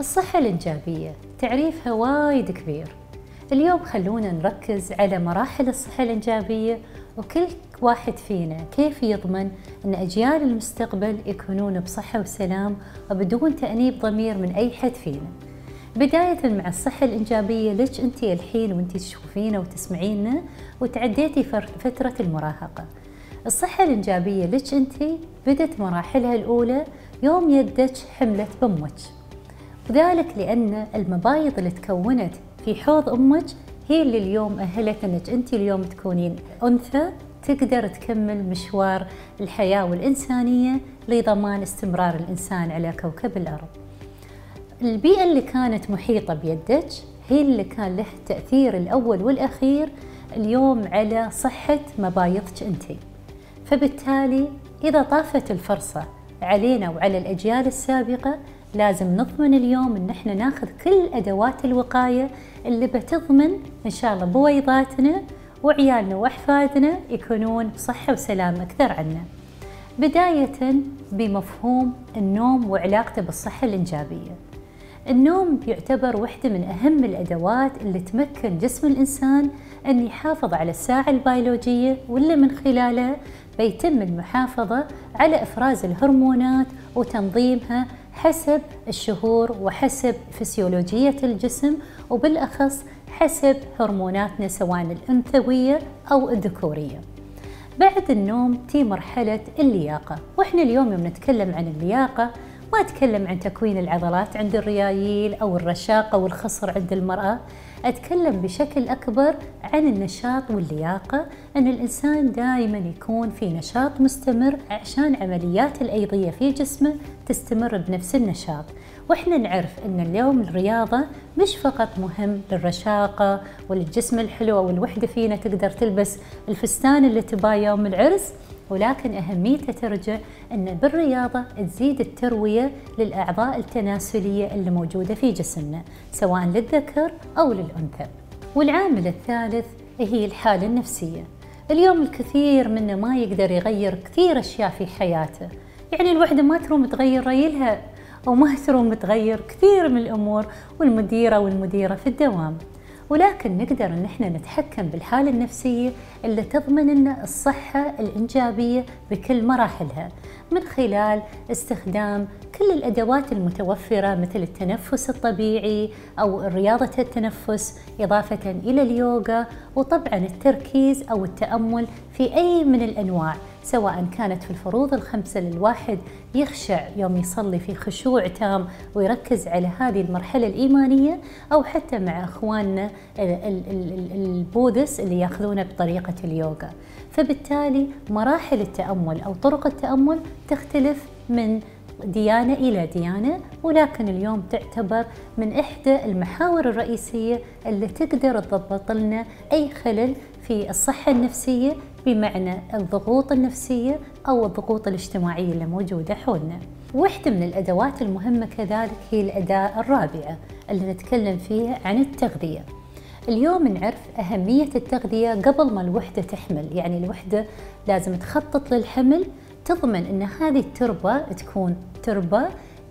الصحة الإنجابية تعريفها وايد كبير. اليوم خلونا نركز على مراحل الصحة الإنجابية وكل واحد فينا كيف يضمن أن أجيال المستقبل يكونون بصحة وسلام وبدون تأنيب ضمير من أي حد فينا. بداية مع الصحة الإنجابية ليش أنت الحين وأنت تشوفينا وتسمعينا وتعديتي فترة المراهقة. الصحة الإنجابية ليش أنت بدت مراحلها الأولى يوم يدك حملت بأمك وذلك لأن المبايض اللي تكونت في حوض أمك هي اللي اليوم أهلت أنك أنت اليوم تكونين أنثى تقدر تكمل مشوار الحياة والإنسانية لضمان استمرار الإنسان على كوكب الأرض. البيئة اللي كانت محيطة بيدك هي اللي كان له التأثير الأول والأخير اليوم على صحة مبايضك أنت. فبالتالي إذا طافت الفرصة علينا وعلى الأجيال السابقة لازم نضمن اليوم إن إحنا ناخذ كل أدوات الوقاية اللي بتضمن إن شاء الله بويضاتنا وعيالنا وأحفادنا يكونون بصحة وسلام أكثر عنا. بداية بمفهوم النوم وعلاقته بالصحة الإنجابية. النوم يعتبر واحدة من أهم الأدوات اللي تمكن جسم الإنسان أن يحافظ على الساعة البيولوجية واللي من خلالها بيتم المحافظة على إفراز الهرمونات وتنظيمها حسب الشهور وحسب فسيولوجية الجسم وبالأخص حسب هرموناتنا سواء الأنثوية أو الذكورية. بعد النوم تي مرحلة اللياقة وإحنا اليوم يوم نتكلم عن اللياقة ما أتكلم عن تكوين العضلات عند الريايل أو الرشاقة والخصر عند المرأة. أتكلم بشكل أكبر عن النشاط واللياقة أن الإنسان دائما يكون في نشاط مستمر عشان عمليات الأيضية في جسمه تستمر بنفس النشاط. وإحنا نعرف أن اليوم الرياضة مش فقط مهم للرشاقة وللجسم الحلو أو الوحدة فينا تقدر تلبس الفستان اللي تباه يوم العرس ولكن أهميته ترجع أن بالرياضة تزيد التروية للأعضاء التناسلية اللي موجودة في جسمنا سواء للذكر أو للأنثى. والعامل الثالث هي الحالة النفسية. اليوم الكثير منا ما يقدر يغير كثير أشياء في حياته. يعني الوحدة ما تروم تغير ريلها أو ما تروم تغير كثير من الأمور والمديرة والمديرة في الدوام. ولكن نقدر إن إحنا نتحكم بالحالة النفسية اللي تضمن لنا الصحة الإنجابية بكل مراحلها من خلال استخدام كل الأدوات المتوفرة مثل التنفس الطبيعي أو رياضة التنفس إضافة إلى اليوغا وطبعا التركيز أو التأمل في أي من الأنواع سواء كانت في الفروض الخمسة للواحد يخشع يوم يصلي في خشوع تام ويركز على هذه المرحلة الإيمانية أو حتى مع إخواننا البوذس اللي يأخذونه بطريقة اليوغا. فبالتالي مراحل التأمل أو طرق التأمل تختلف من ديانة إلى ديانة ولكن اليوم تعتبر من إحدى المحاور الرئيسية اللي تقدر تضبط لنا أي خلل في الصحة النفسية بمعنى الضغوط النفسية أو الضغوط الاجتماعية اللي موجودة حولنا. واحدة من الأدوات المهمة كذلك هي الأداة الرابعة اللي نتكلم فيها عن التغذية. اليوم نعرف أهمية التغذية قبل ما الوحدة تحمل. يعني الوحدة لازم تخطط للحمل تضمن أن هذه التربة تكون تربة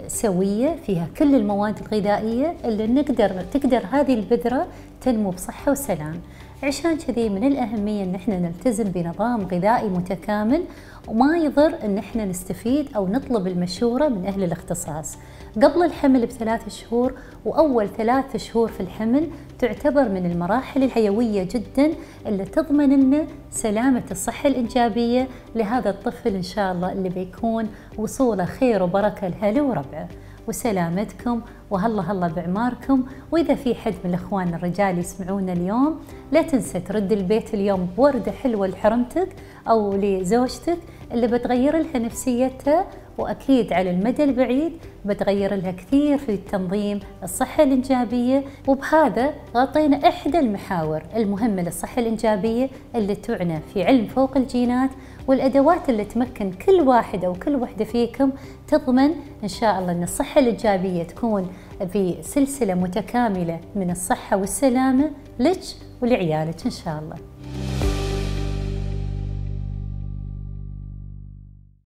سوية فيها كل المواد الغذائية اللي نقدر تقدر هذه البذرة تنمو بصحة وسلام. عشان كذي من الأهمية أن إحنا نلتزم بنظام غذائي متكامل وما يضر أن إحنا نستفيد أو نطلب المشورة من أهل الاختصاص. قبل الحمل بثلاث شهور وأول ثلاث شهور في الحمل تعتبر من المراحل الحيوية جدا اللي تضمن لنا سلامة الصحة الإنجابية لهذا الطفل إن شاء الله اللي بيكون وصوله خير وبركة لهله وربعه. وسلامتكم وهلا هلا بعماركم وإذا في حد من الإخوان الرجال يسمعونا اليوم لا تنسى ترد البيت اليوم بوردة حلوة لحرمتك أو لزوجتك اللي بتغير لها نفسيتها وأكيد على المدى البعيد بتغير لها كثير في تنظيم الصحة الإنجابية وبهذا غطينا إحدى المحاور المهمة للصحة الإنجابية اللي تعنى في علم فوق الجينات والأدوات اللي تمكن كل واحد أو كل وحدة فيكم تضمن إن شاء الله إن الصحة الايجابيه تكون في سلسلة متكاملة من الصحة والسلامة لك ولعيالك إن شاء الله.